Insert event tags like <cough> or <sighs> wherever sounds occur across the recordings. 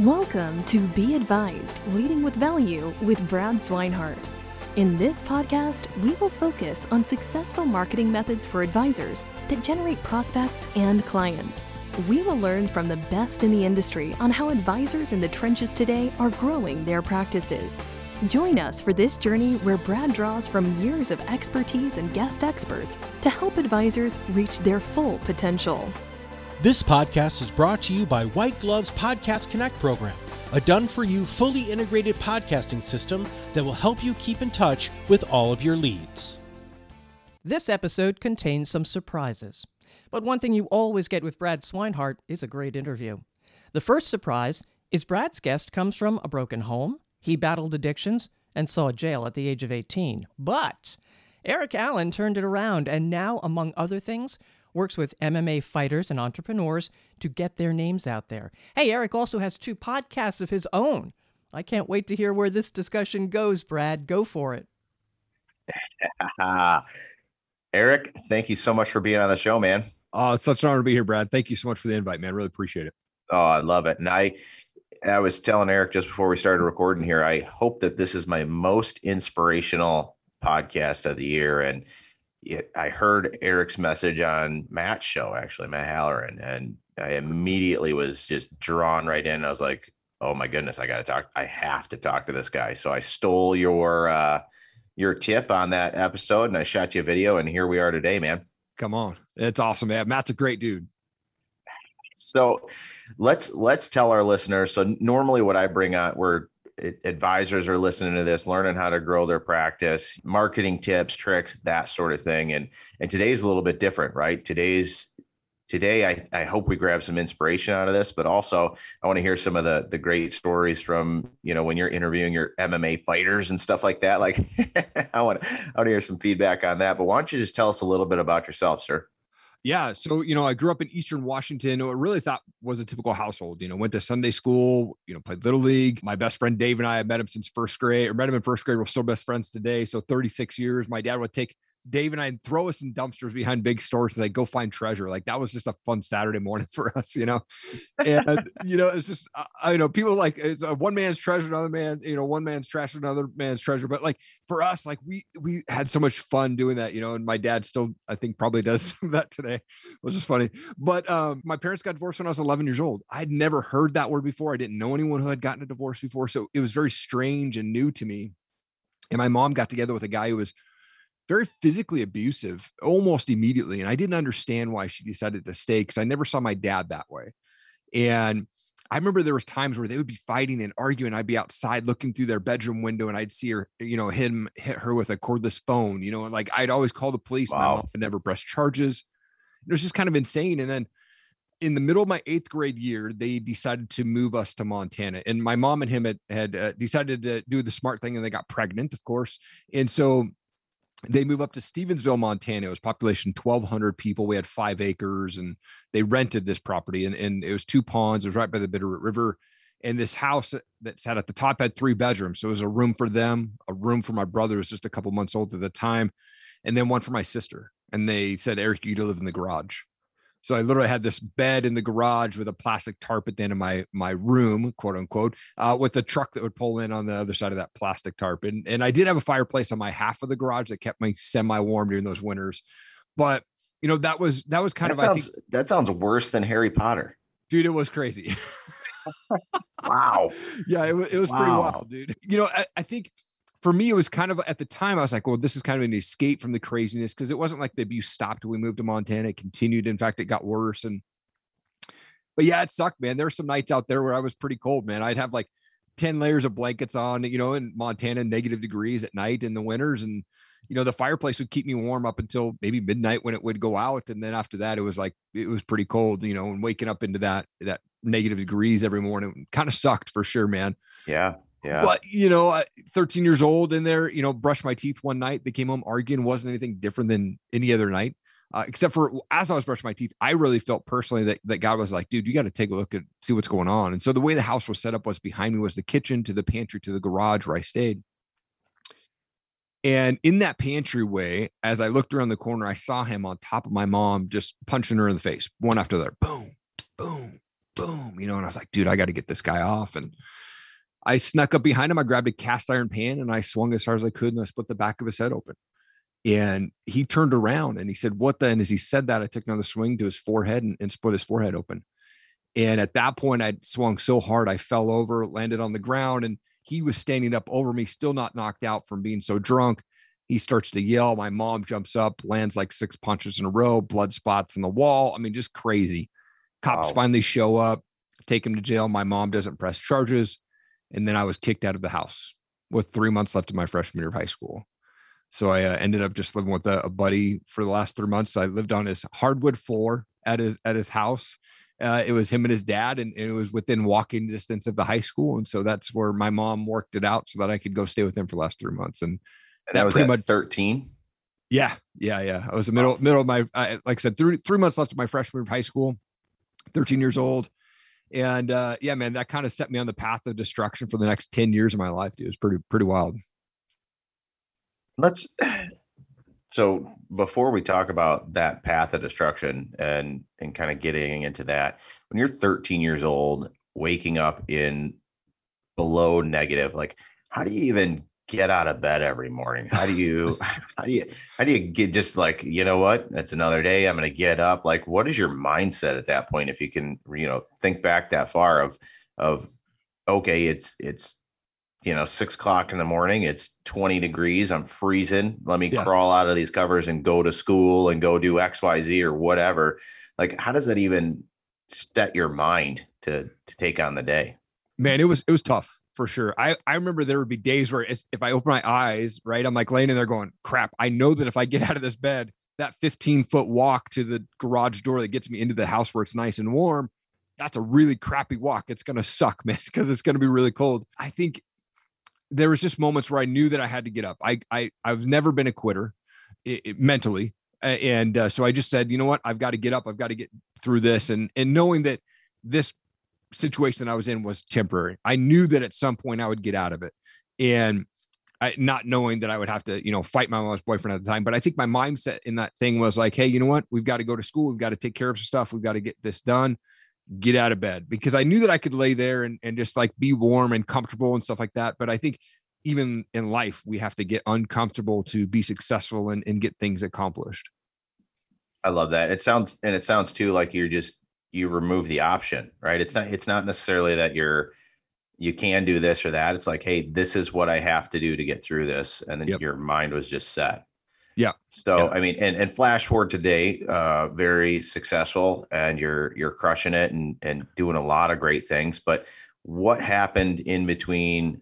Welcome to Be Advised Leading with Value with Brad Swinehart. In this podcast, we will focus on successful marketing methods for advisors that generate prospects and clients. We will learn from the best in the industry on how advisors in the trenches today are growing their practices. Join us for this journey where Brad draws from years of expertise and guest experts to help advisors reach their full potential. This podcast is brought to you by White Glove's Podcast Connect program, a done for you, fully integrated podcasting system that will help you keep in touch with all of your leads. This episode contains some surprises, but one thing you always get with Brad Swinehart is a great interview. The first surprise is Brad's guest comes from a broken home, he battled addictions, and saw jail at the age of 18. But Eric Allen turned it around and now, among other things, works with MMA fighters and entrepreneurs to get their names out there. Hey, Eric also has two podcasts of his own. I can't wait to hear where this discussion goes, Brad. Go for it. <laughs> Eric, thank you so much for being on the show, man. Oh, it's such an honor to be here, Brad. Thank you so much for the invite, man. Really appreciate it. Oh, I love it. And I I was telling Eric just before we started recording here, I hope that this is my most inspirational podcast of the year. And it, I heard Eric's message on Matt's show, actually, Matt Halloran, and I immediately was just drawn right in. I was like, oh my goodness, I got to talk. I have to talk to this guy. So I stole your uh, your tip on that episode, and I shot you a video, and here we are today, man. Come on, it's awesome, man. Matt's a great dude. So let's let's tell our listeners. So normally, what I bring on, we're advisors are listening to this, learning how to grow their practice, marketing tips, tricks, that sort of thing. And and today's a little bit different, right? Today's today I, I hope we grab some inspiration out of this but also i want to hear some of the the great stories from you know when you're interviewing your mma fighters and stuff like that like <laughs> i want i want to hear some feedback on that but why don't you just tell us a little bit about yourself sir yeah. So, you know, I grew up in Eastern Washington. I really thought was a typical household. You know, went to Sunday school, you know, played Little League. My best friend Dave and I, I met him since first grade, or met him in first grade. We're still best friends today. So 36 years. My dad would take Dave and I throw us in dumpsters behind big stores and like go find treasure. Like that was just a fun Saturday morning <laughs> for us, you know. And you know, it's just I you know people like it's a one man's treasure, another man, you know, one man's trash, another man's treasure. But like for us, like we we had so much fun doing that, you know. And my dad still, I think, probably does <laughs> some of that today, which is funny. But um, my parents got divorced when I was 11 years old. I'd never heard that word before. I didn't know anyone who had gotten a divorce before, so it was very strange and new to me. And my mom got together with a guy who was very physically abusive almost immediately. And I didn't understand why she decided to stay because I never saw my dad that way. And I remember there was times where they would be fighting and arguing. I'd be outside looking through their bedroom window and I'd see her, you know, him hit her with a cordless phone, you know, like I'd always call the police. Wow. My mom would never press charges. It was just kind of insane. And then in the middle of my eighth grade year, they decided to move us to Montana. And my mom and him had, had uh, decided to do the smart thing and they got pregnant, of course. And so they move up to Stevensville, Montana. It was population 1,200 people. We had five acres and they rented this property and, and it was two ponds. It was right by the Bitterroot River. And this house that sat at the top had three bedrooms. So it was a room for them, a room for my brother, who was just a couple months old at the time, and then one for my sister. And they said, Eric, you to live in the garage. So I literally had this bed in the garage with a plastic tarp at the end of my my room, quote unquote, uh, with a truck that would pull in on the other side of that plastic tarp. And and I did have a fireplace on my half of the garage that kept me semi warm during those winters. But you know that was that was kind that of sounds, think, that sounds worse than Harry Potter, dude. It was crazy. <laughs> wow. <laughs> Yeah, it, it was wow. pretty wild, dude. You know, I, I think for me, it was kind of at the time, I was like, well, this is kind of an escape from the craziness because it wasn't like the abuse stopped when we moved to Montana. It continued. In fact, it got worse. And, but yeah, it sucked, man. There were some nights out there where I was pretty cold, man. I'd have like 10 layers of blankets on, you know, in Montana, negative degrees at night in the winters. And, you know, the fireplace would keep me warm up until maybe midnight when it would go out. And then after that, it was like, it was pretty cold, you know, and waking up into that, that negative degrees every morning kind of sucked for sure, man. Yeah. Yeah. But you know, 13 years old in there, you know, brushed my teeth one night. They came home arguing. wasn't anything different than any other night, uh, except for as I was brushing my teeth, I really felt personally that that God was like, dude, you got to take a look at see what's going on. And so the way the house was set up was behind me was the kitchen to the pantry to the garage where I stayed. And in that pantry way, as I looked around the corner, I saw him on top of my mom, just punching her in the face, one after the other. Boom, boom, boom, you know, and I was like, dude, I got to get this guy off. And I snuck up behind him. I grabbed a cast iron pan and I swung as hard as I could and I split the back of his head open. And he turned around and he said, What then? As he said that, I took another swing to his forehead and, and split his forehead open. And at that point, I'd swung so hard, I fell over, landed on the ground, and he was standing up over me, still not knocked out from being so drunk. He starts to yell. My mom jumps up, lands like six punches in a row, blood spots on the wall. I mean, just crazy. Cops wow. finally show up, take him to jail. My mom doesn't press charges. And then I was kicked out of the house with three months left of my freshman year of high school. So I uh, ended up just living with a, a, buddy for the last three months. I lived on his hardwood floor at his at his house. Uh, it was him and his dad, and, and, it was within walking distance of the high school. And so that's where my mom worked it out so that I could go stay with him for the last three months. And, and that was pretty much thirteen. Yeah, yeah, yeah. I was the middle middle of my I, like I said, three three months left of my freshman year of high school. Thirteen years old. And uh, yeah, man, that kind of set me on the path of destruction for the next 10 years of my life, dude. It was pretty, pretty wild. Let's <sighs> so before we talk about that path of destruction and and kind of getting into that, when you're 13 years old, waking up in below negative, like how do you even get out of bed every morning? How do you <laughs> how do you how do you get just like, you know what? It's another day. I'm gonna get up. Like, what is your mindset at that point? If you can, you know, think back that far of of okay, it's it's you know, six o'clock in the morning, it's 20 degrees. I'm freezing. Let me yeah. crawl out of these covers and go to school and go do XYZ or whatever. Like, how does that even set your mind to to take on the day? Man, it was it was tough for sure. I, I remember there would be days where if I open my eyes, right, I'm like laying in there going, crap, I know that if I get <laughs> out of this bed, that 15 foot walk to the garage door that gets me into the house where it's nice and warm, that's a really crappy walk. It's going to suck, <laughs> man, because it's going to be really cold. I think there was just moments where I knew that I had to get up. I, I, I've never been a quitter it, it, mentally. And uh, so I just said, you know what, I've got to get up. I've got to get through this. And, and knowing that this situation that I was in was temporary. I knew that at some point I would get out of it. And I, not knowing that I would have to, you know, fight my mom's boyfriend at the time. But I think my mindset in that thing was like, hey, you know what? We've got to go to school. We've got to take care of some stuff. We've got to get this done. Get out of bed because I knew that I could lay there and, and just like be warm and comfortable and stuff like that. But I think even in life, we have to get uncomfortable to be successful and, and get things accomplished. I love that. It sounds and it sounds too like you're just you remove the option, right? It's not it's not necessarily that you're you can do this or that. It's like, hey, this is what I have to do to get through this. And then yep. your mind was just set. Yeah. So yeah. I mean, and, and flash forward today, uh, very successful and you're you're crushing it and and doing a lot of great things. But what happened in between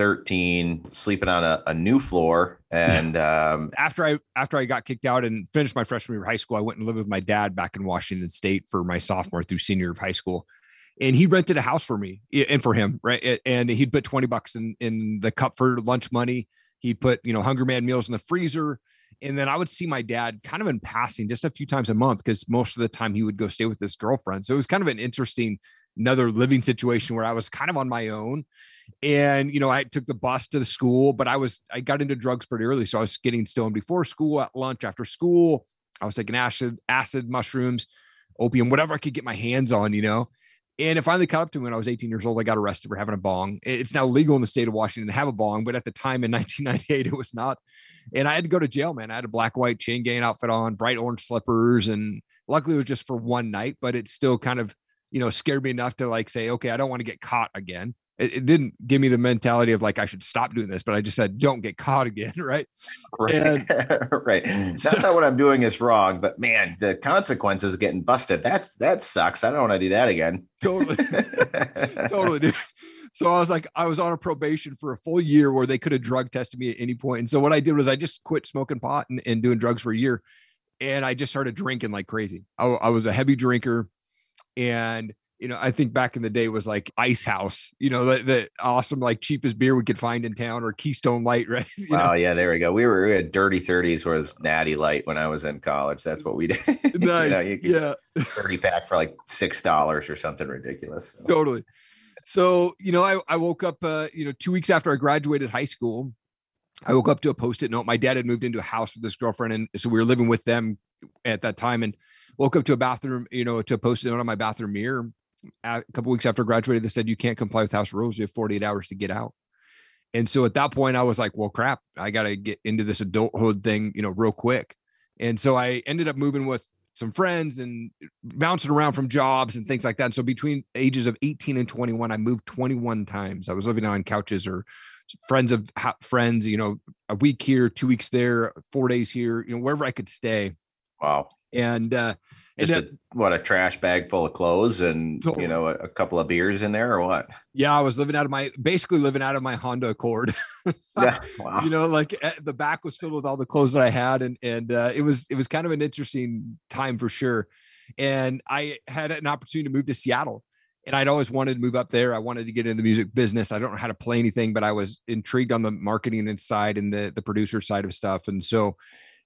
13 sleeping on a, a new floor and <laughs> um, after i after i got kicked out and finished my freshman year of high school i went and lived with my dad back in washington state for my sophomore through senior year of high school. And he rented a house for me and for him right? And he'd put 20 bucks in in the cup for lunch money. He'd put you know Hungry-Man meals in the freezer. And then I would see my dad kind of in passing just a few times a month because most of the time he would go stay with his girlfriend. So it was kind of an interesting another living situation where I was kind of on my own and you know i took the bus to the school but i was i got into drugs pretty early so i was getting stoned before school at lunch after school i was taking acid acid mushrooms opium whatever i could get my hands on you know and it finally caught up to me when I was 18 years old. I got arrested for having a bong. It's now legal in the state of Washington to have a bong, but at the time in <laughs> 1998, it was not. And I had to go to jail, man. I had a black, white chain gang outfit on, bright orange slippers. And luckily it was just for one night, but it still kind of, you know, scared me enough to like say, okay, I don't want to get caught again it, it, didn't give me the mentality of like I should stop doing this, but I just said don't get caught again, <laughs> right? Right. And, <laughs> right. So, Not that what I'm doing is wrong, but man, the consequences of getting busted. That's that sucks. I don't want to do that again. Totally. <laughs> totally, dude. So I was like, I was on a probation for a full year where they could have drug tested me at any point. And so what I did was I just quit smoking pot and, and doing drugs for a year. And I just started drinking like crazy. I, I was a heavy drinker and you know, I think back in the day was like Ice House, you know, the, the awesome, like cheapest beer we could find in town or Keystone Light, <laughs> right? You oh, yeah, there we go. We were we had Dirty 30s was Natty Light when I was in college. That's what we did. <laughs> Nice. you know, yeah. <laughs> 30 pack for like $6 or something ridiculous. So. Totally. So, you know, I, I woke up, uh, you know, two weeks after I graduated high school, I woke up to a post-it note. My dad had moved into a house with his girlfriend. And so we were living with them at that time and woke up to a bathroom, you know, to a post-it note on my bathroom mirror a couple weeks after I graduated, they said you can't comply with house rules. You have 48 hours to get out. And so at that point, I was like, well, crap, I got to get into this adulthood thing, you know, real quick. And so I ended up moving with some friends and bouncing around from jobs and things like that. And so between ages of 18 and 21, I moved 21 times. I was living on couches or friends of friends, you know, a week here, two weeks there, four days here, you know, wherever I could stay. Wow. And uh just a, what a trash bag full of clothes and totally. you know a, a, couple of beers in there or what? Yeah, I was living out of my basically living out of my Honda Accord. <laughs> yeah, wow. you know, like eh, the back was filled with all the clothes that I had, and and uh, it was it was kind of an interesting time for sure. And I had an opportunity to move to Seattle, and I'd always wanted to move up there. I wanted to get into the music business. I don't know how to play anything, but I was intrigued on the marketing side and the the producer side of stuff, and so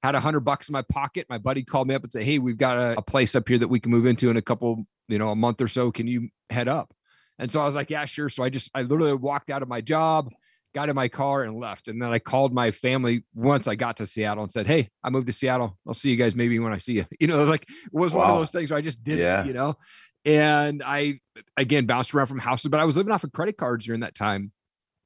had a hundred bucks in my pocket. My buddy called me up and said, Hey, we've got a, a, place up here that we can move into in a couple, you know, a month or so. Can you head up? And so I was like, Yeah, sure. So I just, I literally walked out of my job, got in my car and left. And then I called my family once I got to Seattle and said, Hey, I moved to Seattle. I'll see you guys maybe when I see you. <laughs> You know, like it was wow. one of those things where I just did yeah. it, you know. And I again bounced around from houses, but I was living off of credit cards during that time.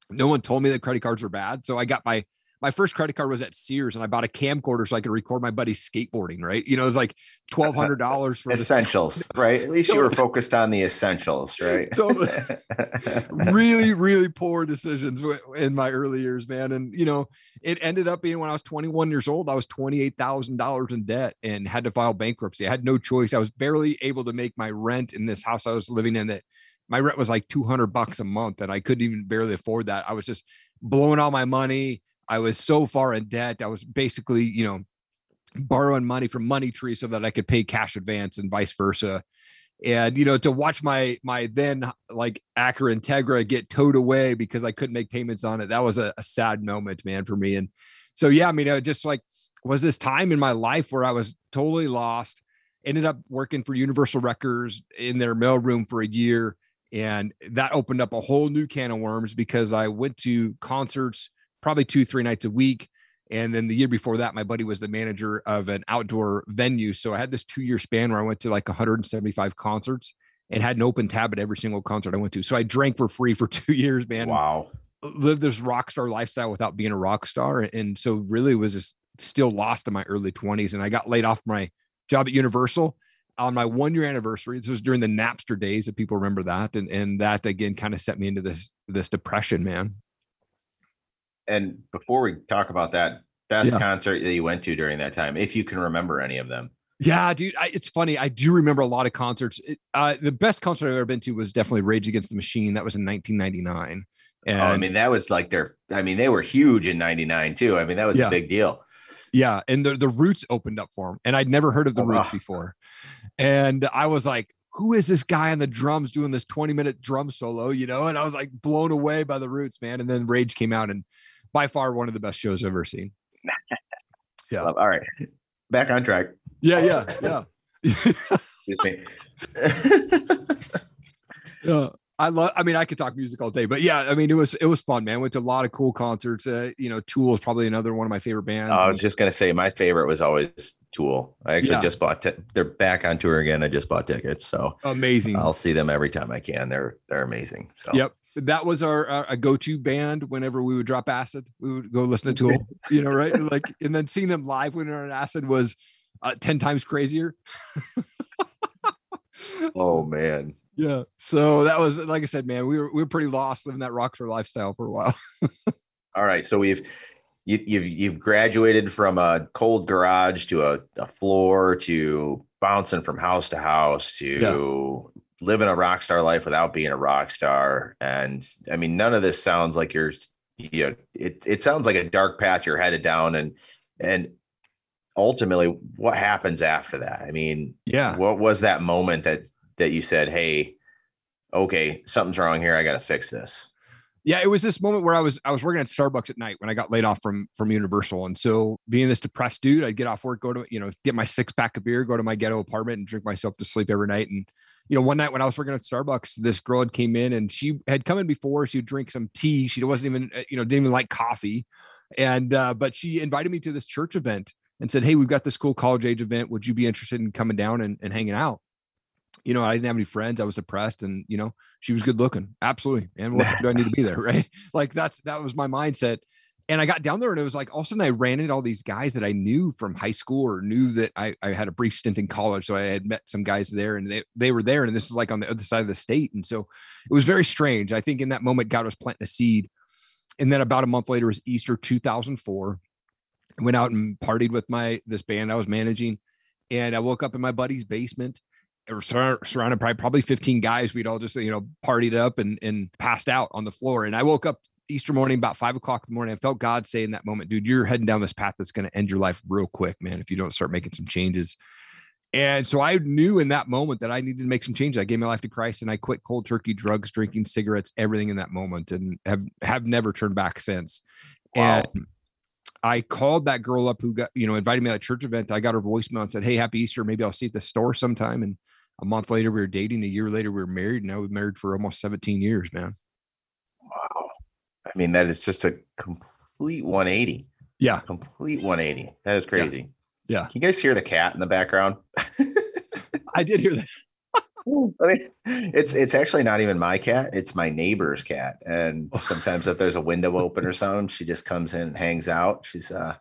No one told me that credit cards were bad. So I got my my first credit card was at Sears and I bought a camcorder so I could record my buddy's skateboarding, right? You know, it was like twelve hundred dollars for essentials, <laughs> right? At least you were focused on the essentials, right? so <laughs> really, really poor decisions in my early years, man. And you know, it ended up being when I was 21 years old, I was $28,000 in debt and had to file bankruptcy. I had no choice. I was barely able to make my rent in this house I was living in that my rent was like 200 bucks a month and I couldn't even barely afford that. I was just blowing all my money I was so far in debt. I was basically, you know, borrowing money from Money Tree so that I could pay cash advance and vice versa. And you know, to watch my my then like Acura Integra get towed away because I couldn't make payments on it, that was a, a sad moment, man, for me. And so, yeah, I mean, it just like was this time in my life where I was totally lost. Ended up working for Universal Records in their mailroom for a year, and that opened up a whole new can of worms because I went to concerts probably two, three nights a week. And then the year before that, my buddy was the manager of an outdoor venue. So I had this two year span where I went to like 175 concerts and had an open tab at every single concert I went to. So I drank for free for <laughs> two years, man. Wow. Lived this rock star lifestyle without being a rock star. And so really was just still lost in my early 20s. And I got laid off my job at Universal on my one year anniversary. This was during the Napster days, if people remember that. And and that again kind of set me into this this depression, man and before we talk about that best yeah. concert that you went to during that time, if you can remember any of them. Yeah, dude, I, it's funny. I do remember a lot of concerts. It, uh, the best concert I've ever been to was definitely Rage Against the Machine. That was in 1999. And oh, I mean, that was like their. I mean, they were huge in '99 too. I mean, that was yeah. a big deal. Yeah, and the the Roots opened up for them, and I'd never heard of the oh, Roots wow. before, and I was like, who is this guy on the drums doing this 20 minute drum solo, you know? And I was like blown away by the roots, man. And then Rage came out and by far one of the best shows I've ever seen. <laughs> yeah. All right. Back on track. Yeah, yeah, yeah. Excuse <laughs> yeah. I love. I mean, I could talk music all day, but yeah, I mean, it was it was fun, man. Went to a lot of cool concerts. Uh, you know, Tool is probably another one of my favorite bands. I was just gonna say my favorite was always Tool. I actually yeah. just bought. T- they're back on tour again. I just bought tickets, so amazing. I'll see them every time I can. They're they're amazing. So yep, that was our, our a go-to band whenever we would drop acid. We would go listen to tool <laughs> you know right? Like and then seeing them live when they're on acid was uh, 10 times crazier. <laughs> Oh man. yeah so that was like i said man we were we were pretty lost living that rock rockstar lifestyle for a while. <laughs> All right so we've you, have you've, you've graduated from a cold garage to a, a floor to bouncing from house to house to yeah living a rock star life without being a rock star. And I mean, none of this sounds like you're, you know, it, it sounds like a dark path you're headed down. And, and ultimately what happens after that? I mean, yeah, what was that moment that, that you said, Hey, okay, something's wrong here. I got to fix this. Yeah, it was this moment where I was I was working at Starbucks at night when I got laid off from from Universal, and so being this depressed dude, I'd get off work, go to you know get my six pack of beer, go to my ghetto apartment, and drink myself to sleep every night. And you know, one night when I was working at Starbucks, this girl had came in and she had come in before. She would drink some tea. She wasn't even, uh, you know, didn't even like coffee. And, uh, but she invited me to this church event and said, Hey, we've got this cool college age event. Would you be interested in coming down and, and hanging out? you know, I didn't have any friends. I was depressed and, you know, she was good looking. Absolutely. And what <laughs> do I need to be there? Right. Like that's, that was my mindset. And I got down there and it was like, all of a sudden I ran into all these guys that I knew from high school or knew that I, I had a brief stint in college. So I had met some guys there and they, they were there. And this is like on the other side of the state. And so it was very strange. I think in that moment, God was planting a seed. And then about a month later was Easter 2004. I went out and partied with my, this band I was managing. And I woke up in my buddy's basement or surrounded by probably 15 guys. We'd all just, you know, partied up and, and passed out on the floor. And I woke up Easter morning about five o'clock in the morning. I felt God say in that moment, dude, you're heading down this path that's going to end your life real quick, man, if you don't start making some changes. And so I knew in that moment that I needed to make some changes. I gave my life to Christ and I quit cold turkey, drugs, drinking, cigarettes, everything in that moment and have, have never turned back since. Wow. And I called that girl up who got, you know, invited me to a church event. I got her voicemail and said, Hey, happy Easter. Maybe I'll see you at the store sometime. And a month later we were dating a year later we were married And now we've married for almost 17 years man i mean that is just a complete 180 yeah complete 180 that is crazy yeah, yeah. can you guys hear the cat in the background <laughs> i did hear that I mean, it's it's actually not even my cat; it's my neighbor's cat. And <laughs> sometimes, if there's a window open or something, she just comes in and hangs out. She's uh,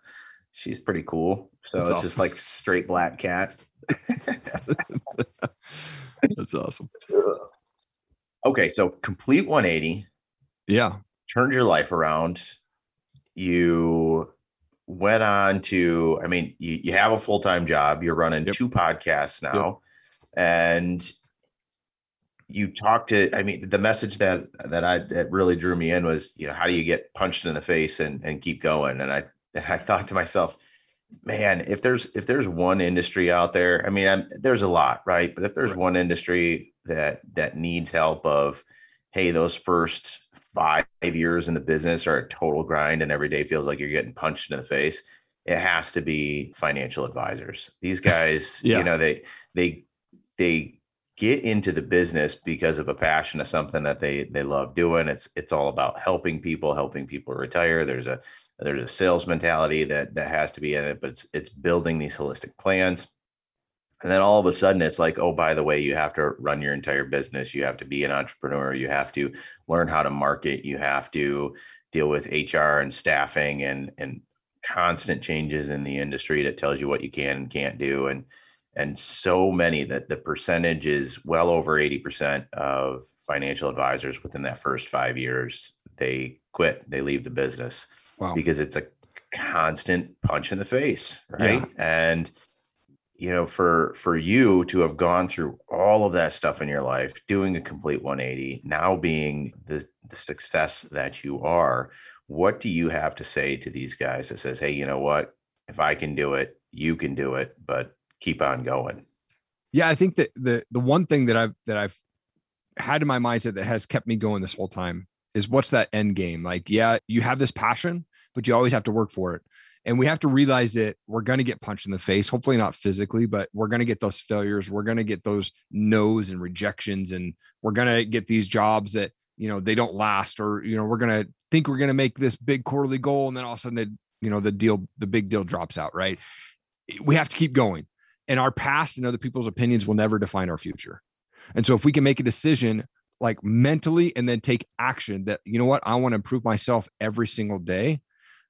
she's pretty cool. So That's it's awesome. just like straight black cat. <laughs> That's awesome. Okay, so complete 180. Yeah. Turned your life around. You went on to, I mean, you, you have a full time job. You're running yep. two podcasts now. Yep. And you talked to, I mean, the message that that I that really drew me in was, you know, how do you get punched in the face and and keep going? And I I thought to myself, man, if there's if there's one industry out there, I mean, I'm, there's a lot, right? But if there's right. one industry that that needs help of, hey, those first five years in the business are a total grind, and every day feels like you're getting punched in the face. It has to be financial advisors. These <laughs> guys, yeah. you know, they they they get into the business because of a passion of something that they they love doing. It's it's all about helping people, helping people retire. There's a there's a sales mentality that that has to be in it, but it's it's building these holistic plans. And then all of a sudden it's like, oh, by the way, you have to run your entire business. You have to be an entrepreneur. You have to learn how to market. You have to deal with HR and staffing and and constant changes in the industry that tells you what you can and can't do. And and so many that the percentage is well over 80% of financial advisors within that first five years, they quit, they leave the business wow. because it's a constant punch in the face, right? Yeah. And you know, for for you to have gone through all of that stuff in your life, doing a complete 180, now being the the success that you are, what do you have to say to these guys that says, "Hey, you know what? If I can do it, you can do it, but keep on going." Yeah, I think that the the one thing that I've that I've had in my mindset that has kept me going this whole time is what's that end game? Like, yeah, you have this passion, but you always have to work for it. And we have to realize that we're going to get punched in the face, hopefully not physically, but we're going to get those failures. We're going to get those no's and rejections. And we're going to get these jobs that, you know, they don't last, or, you know, we're going to think we're going to make this big quarterly goal. And then all of a sudden, you know, the deal, the big deal drops out, right? We have to keep going. And our past and other people's opinions will never define our future. And so if we can make a decision like mentally and then take action that, you know what, I want to improve myself every single day,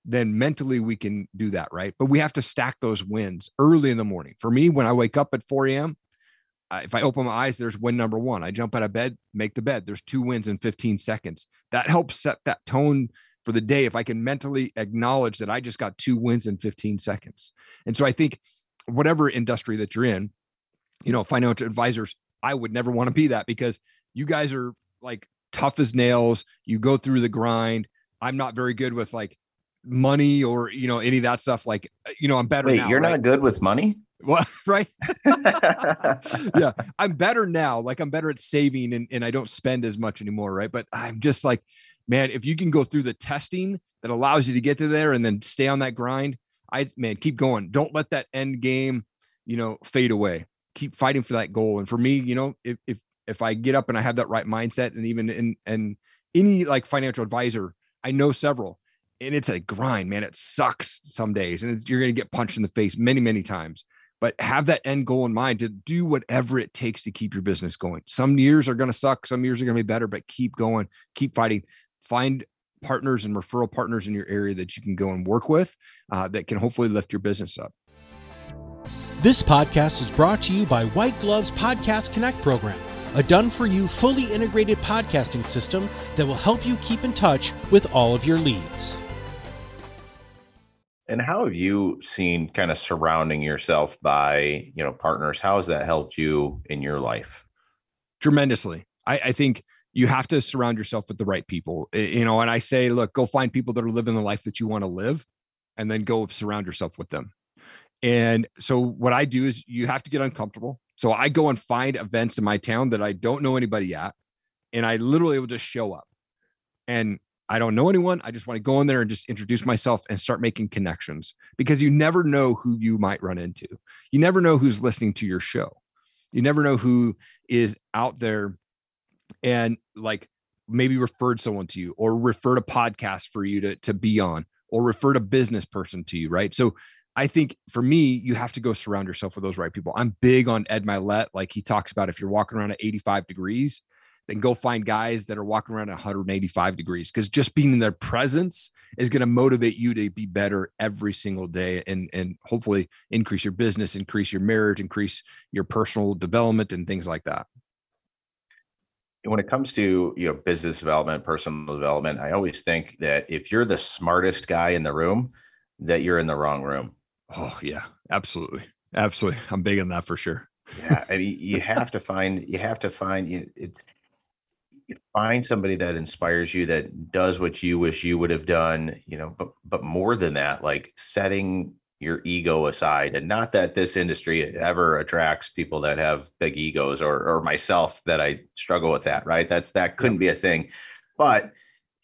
then mentally we can do that, right? But we have to stack those wins early in the morning. For me, when I wake up at 4 a.m., if I open my eyes, there's win number one. I jump out of bed, make the bed. There's two wins in 15 seconds. That helps set that tone for the day. If I can mentally acknowledge that I just got two wins in 15 seconds. And so I think whatever industry that you're in, you know, financial advisors, I would never want to be that because you guys are like tough as nails. You go through the grind. I'm not very good with like money or you know any of that stuff like uh, you know i'm better Wait, now, you're right? not good with money? <laughs> Well right? <laughs> Yeah i'm better now like i'm better at saving and, and i don't spend as much anymore right? But i'm just like man if you can go through the testing that allows you to get to there and then stay on that grind i man keep going. Don't let that end game you know fade away. Keep fighting for that goal. And for me you know if if if i get up and i have that right mindset and even in and any like financial advisor i know several and it's a grind, man. It sucks some days, and you're going to get punched in the face many, many times. but have that end goal in mind to do whatever it takes to keep your business going. Some years are going to suck, some years are going to be better, but keep going, keep fighting. Find partners and referral partners in your area that you can go and work with uh, that can hopefully lift your business up. This podcast is brought to you by White Gloves Podcast Connect program, a done for you, fully integrated podcasting system that will help you keep in touch with all of your leads. And how have you seen kind of surrounding yourself by, you know, partners? How has that helped you in your life? Tremendously. I, I think you have to surround yourself with the right people. You know, and I say, look, go find people that are living the life that you want to live and then go surround yourself with them. And so what I do is you have to get uncomfortable. So I go and find events in my town that I don't know anybody at. And I literally will just show up. And I don't know anyone. I just want to go in there and just introduce myself and start making connections because you never know who you might run into. You never know who's listening to your show. You never know who is out there and like maybe referred someone to you or referred a podcast for you to, to be on or referred a business person to you. Right. So I think for me, you have to go surround yourself with those right people. I'm big on Ed Mylett. Like he talks about if you're walking around at 85 degrees, then go find guys that are walking around 185 degrees because just being in their presence is going to motivate you to be better every single day and and hopefully increase your business increase your marriage increase your personal development and things like that. When it comes to you know business development personal development i always think that if you're the smartest guy in the room that you're in the wrong room. Oh yeah absolutely. Absolutely. I'm big on that for sure. Yeah I mean, you <laughs> have to find you have to find it's find somebody that inspires you that does what you wish you would have done you know but but more than that like setting your ego aside and not that this industry ever attracts people that have big egos or or myself that I struggle with that right? That's that couldn't be a thing. But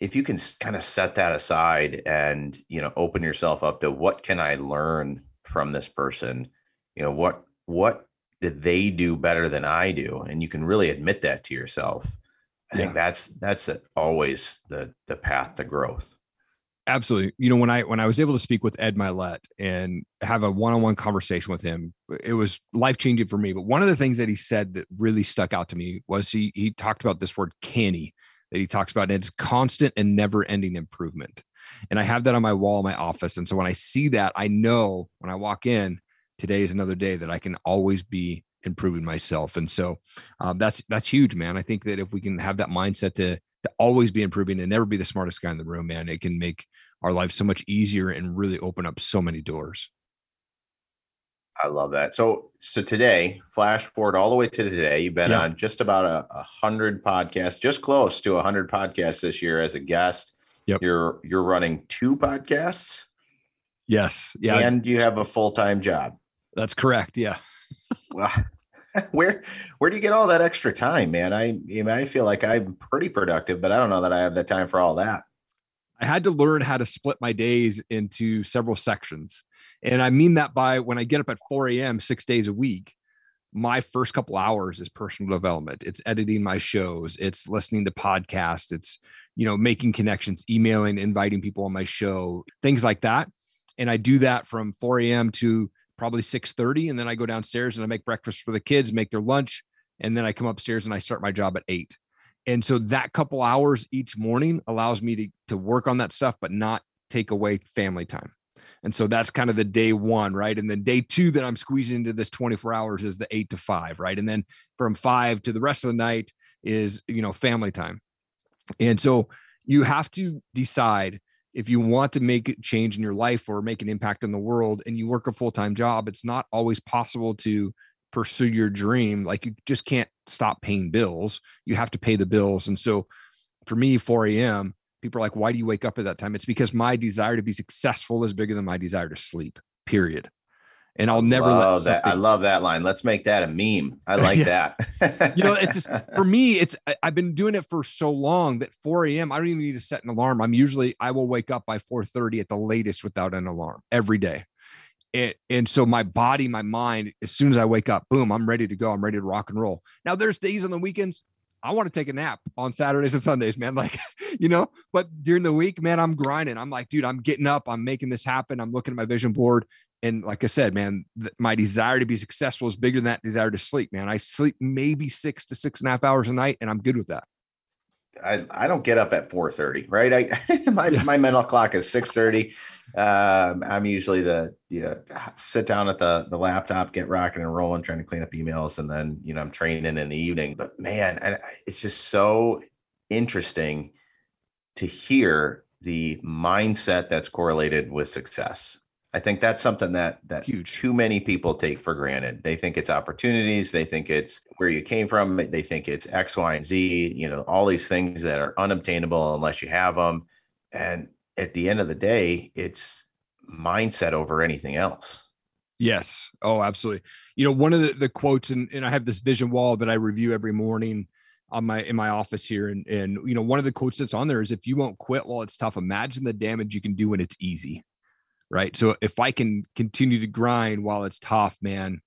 if you can kind of set that aside and you know open yourself up to what can I learn from this person? You know what what did they do better than I do? And you can really admit that to yourself I think that's that's always the the path to growth. Absolutely. You know, when I when I was able to speak with Ed Mylett and have a one-on-one conversation with him, it was life-changing for me. But one of the things that he said that really stuck out to me was he he talked about this word CANI that he talks about, and it's constant and never-ending improvement. And I have that on my wall in my office. And so when I see that, I know when I walk in, today is another day that I can always be improving myself. And so um, that's that's huge, man. I think that if we can have that mindset to to always be improving and never be the smartest guy in the room, man, it can make our lives so much easier and really open up so many doors. I love that. So, so today, flash forward all the way to today. You've been yeah. on just about a, a, hundred podcasts, just close to a hundred podcasts this year as a guest. Yep. You're you're running two podcasts. Yes. Yeah. And you have a full time job. That's correct. Yeah. well, <laughs> where where do you get all that extra time, man? I I feel like I'm pretty productive, but I don't know that I have the time for all that. I had to learn how to split my days into several sections. And I mean that by when I get up at 4 a.m. six days a week, my first couple hours is personal development. It's editing my shows, it's listening to podcasts, it's you know, making connections, emailing, inviting people on my show, things like that. And I do that from 4 a.m. to probably 6:30 and then I go downstairs and I make breakfast for the kids, make their lunch, and then I come upstairs and I start my job at 8. And so that couple hours each morning allows me to to work on that stuff but not take away family time. And so that's kind of the day one, right? And then day two that I'm squeezing into this 24 hours is the eight to five, right? And then from five to the rest of the night is, you know, family time. And so you have to decide if you want to make a change in your life or make an impact in the world and you work a full-time job it's not always possible to pursue your dream like you just can't stop paying bills you have to pay the bills and so for me 4 a.m people are like why do you wake up at that time? It's because my desire to be successful is bigger than my desire to sleep period and I'll never let that. I love that line. Let's make that a meme. I like <laughs> that. you know, it's just <laughs> for me. It's I, have been doing it for so long that 4 a.m. I don't even need to set an alarm. I'm usually I will wake up by 4:30 at the latest without an alarm every day. It, and so my body, my mind, as soon as I wake up, boom, I'm ready to go. I'm ready to rock and roll. Now there's days on the weekends I want to take a nap on Saturdays and Sundays, man. <laughs> Like, you know, but during the week, man, I'm grinding. I'm like, dude, I'm getting up. I'm making this happen. I'm looking at my vision board And like I said, man, th- my desire to be successful is bigger than that desire to sleep, man. I sleep maybe six to six and a half hours a night, and I'm good with that. I, I don't get up at 4:30, right? I <laughs> my yeah. my mental clock is 6:30. Um, I'm usually the you know sit down at the the laptop, get rocking and rolling, trying to clean up emails, and then you know I'm training in the evening. But man, I, it's just so interesting to hear the mindset that's correlated with success. I think that's something that that Huge. too many people take for granted. They think it's opportunities, they think it's where you came from, they think it's X, Y, and Z, you know, all these things that are unobtainable unless you have them. And at the end of the day, it's mindset over anything else. Yes. Oh, absolutely. You know, one of the, the quotes, and, and I have this vision wall that I review every morning on my in my office here. And and you know, one of the quotes that's on there is if you won't quit while it's tough, imagine the damage you can do when it's easy right? So if I can continue to grind while it's tough, man,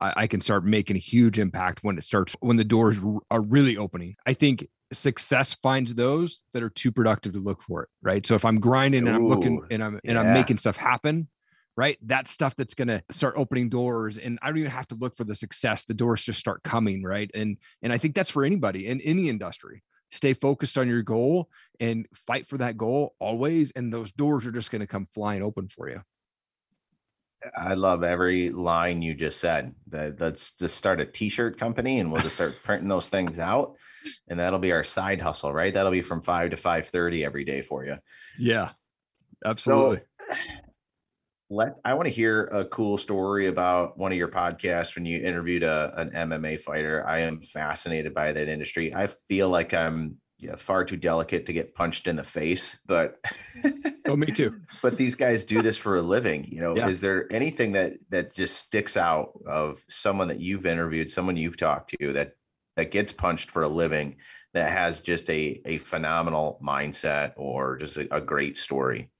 I, I can start making a huge impact when it starts when the doors are really opening. I think success finds those that are too productive to look for it, right? So if I'm grinding and I'm looking and I'm and I'm making stuff happen, right? That's stuff that's going to start opening doors and I don't even have to look for the success. The doors just start coming, right? And and I think that's for anybody in any industry stay focused on your goal and fight for that goal always and those doors are just going to come flying open for you. I love every line you just said. Let's just start a t-shirt company and we'll just start <laughs> printing those things out and that'll be our side hustle right? That'll be from 5 to 5.30 every day for you. Yeah absolutely. So, let I want to hear a cool story about one of your podcasts when you interviewed a, an MMA fighter. I am fascinated by that industry. I feel like I'm yeah, far too delicate to get punched in the face, but oh, me too. <laughs> but these guys do this for a living. You know, yeah. is there anything that that just sticks out of someone that you've interviewed, someone you've talked to that that gets punched for a living that has just a a phenomenal mindset or just a, a great story?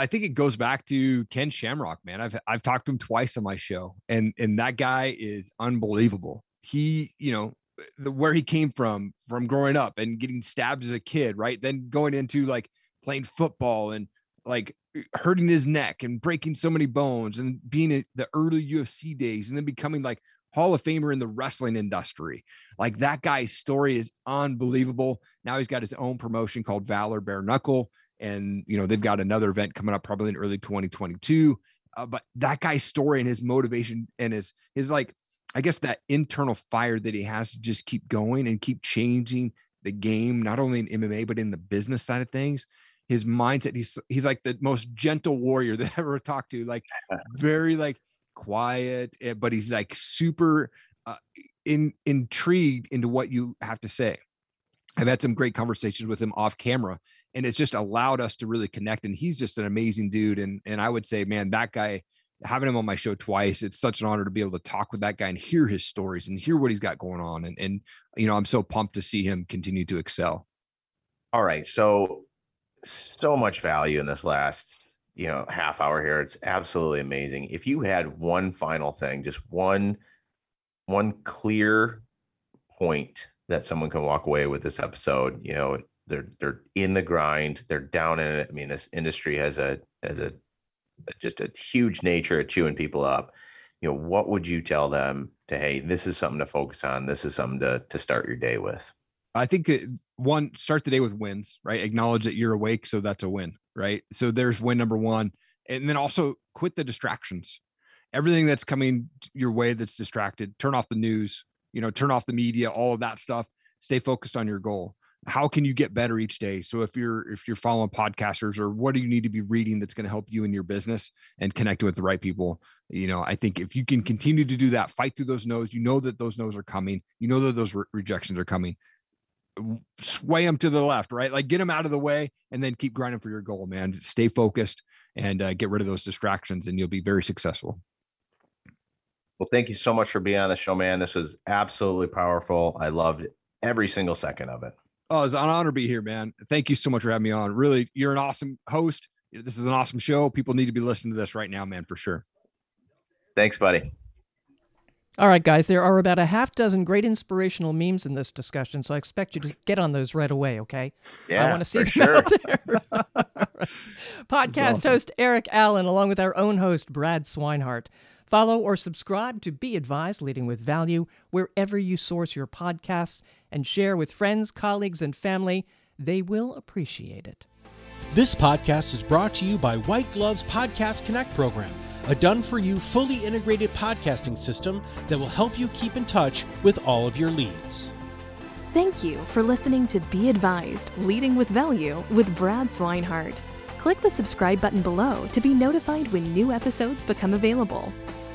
I think it goes back to Ken Shamrock, man. I've I've talked to him twice on my show, and and that guy is unbelievable. He, you know, the, where he came from, from growing up and getting stabbed as a kid, right? Then going into like playing football and like hurting his neck and breaking so many bones and being in the early UFC days and then becoming like Hall of Famer in the wrestling industry. Like that guy's story is unbelievable. Now he's got his own promotion called Valor Bare Knuckle and you know they've got another event coming up probably in early 2022 uh, but that guy's story and his motivation and his his like i guess that internal fire that he has to just keep going and keep changing the game not only in mma but in the business side of things. His mindset he's he's like the most gentle warrior <laughs> that I ever talked to like <laughs> very like quiet eh, but he's like super uh, in intrigued into what you have to say i've had some great conversations with him off camera and it's just allowed us to really connect. And he's just an amazing dude. And and I would say, man, that guy, having him on my show twice, it's such an honor to be able to talk with that guy and hear his stories and hear what he's got going on. And and you know, I'm so pumped to see him continue to excel. All right, so so much value in this last you know half hour here. It's absolutely amazing. If you had one final thing, just one one clear point that someone can walk away with this episode, you know, they're they're in the grind they're down in it. I mean this industry has a has a just a huge nature of chewing people up. You know what would you tell them to hey this is something to focus on. This is something to to start your day with i think one start the day with wins right? Acknowledge that you're awake so that's a win right? So there's win number one. And then also quit the distractions. Everything that's coming your way that's distracted turn off the news you know turn off the media all of that stuff stay focused on your goal. How can you get better each day? So if you're if you're following podcasters or what do you need to be reading that's going to help you in your business and connecting with the right people? You know i think if you can continue to do that fight through those no's you know that those no's are coming. You know that those re- rejections are coming. Sway them to the left right? Like get them out of the way and then keep grinding for your goal man. Stay focused and uh, get rid of those distractions and you'll be very successful well thank you so much for being on the show man this was absolutely powerful i loved every single second of it Oh, it's an honor to be here, man. Thank you so much for having me on. Really, you're an awesome host. This is an awesome show. People need to be listening to this right now, man, for sure. Thanks, buddy. All right, guys, there are about a half dozen great inspirational memes in this discussion, so I expect you to get on those right away, okay? Yeah, I want to see for sure. <laughs> Podcast awesome. host Eric Allen, along with our own host Brad Swinehart. Follow or subscribe to Be Advised Leading with Value wherever you source your podcasts and share with friends, colleagues, and family. They will appreciate it. This podcast is brought to you by White Gloves Podcast Connect program, a done for you fully integrated podcasting system that will help you keep in touch with all of your leads. Thank you for listening to Be Advised Leading with Value with Brad Swinehart. Click the subscribe button below to be notified when new episodes become available.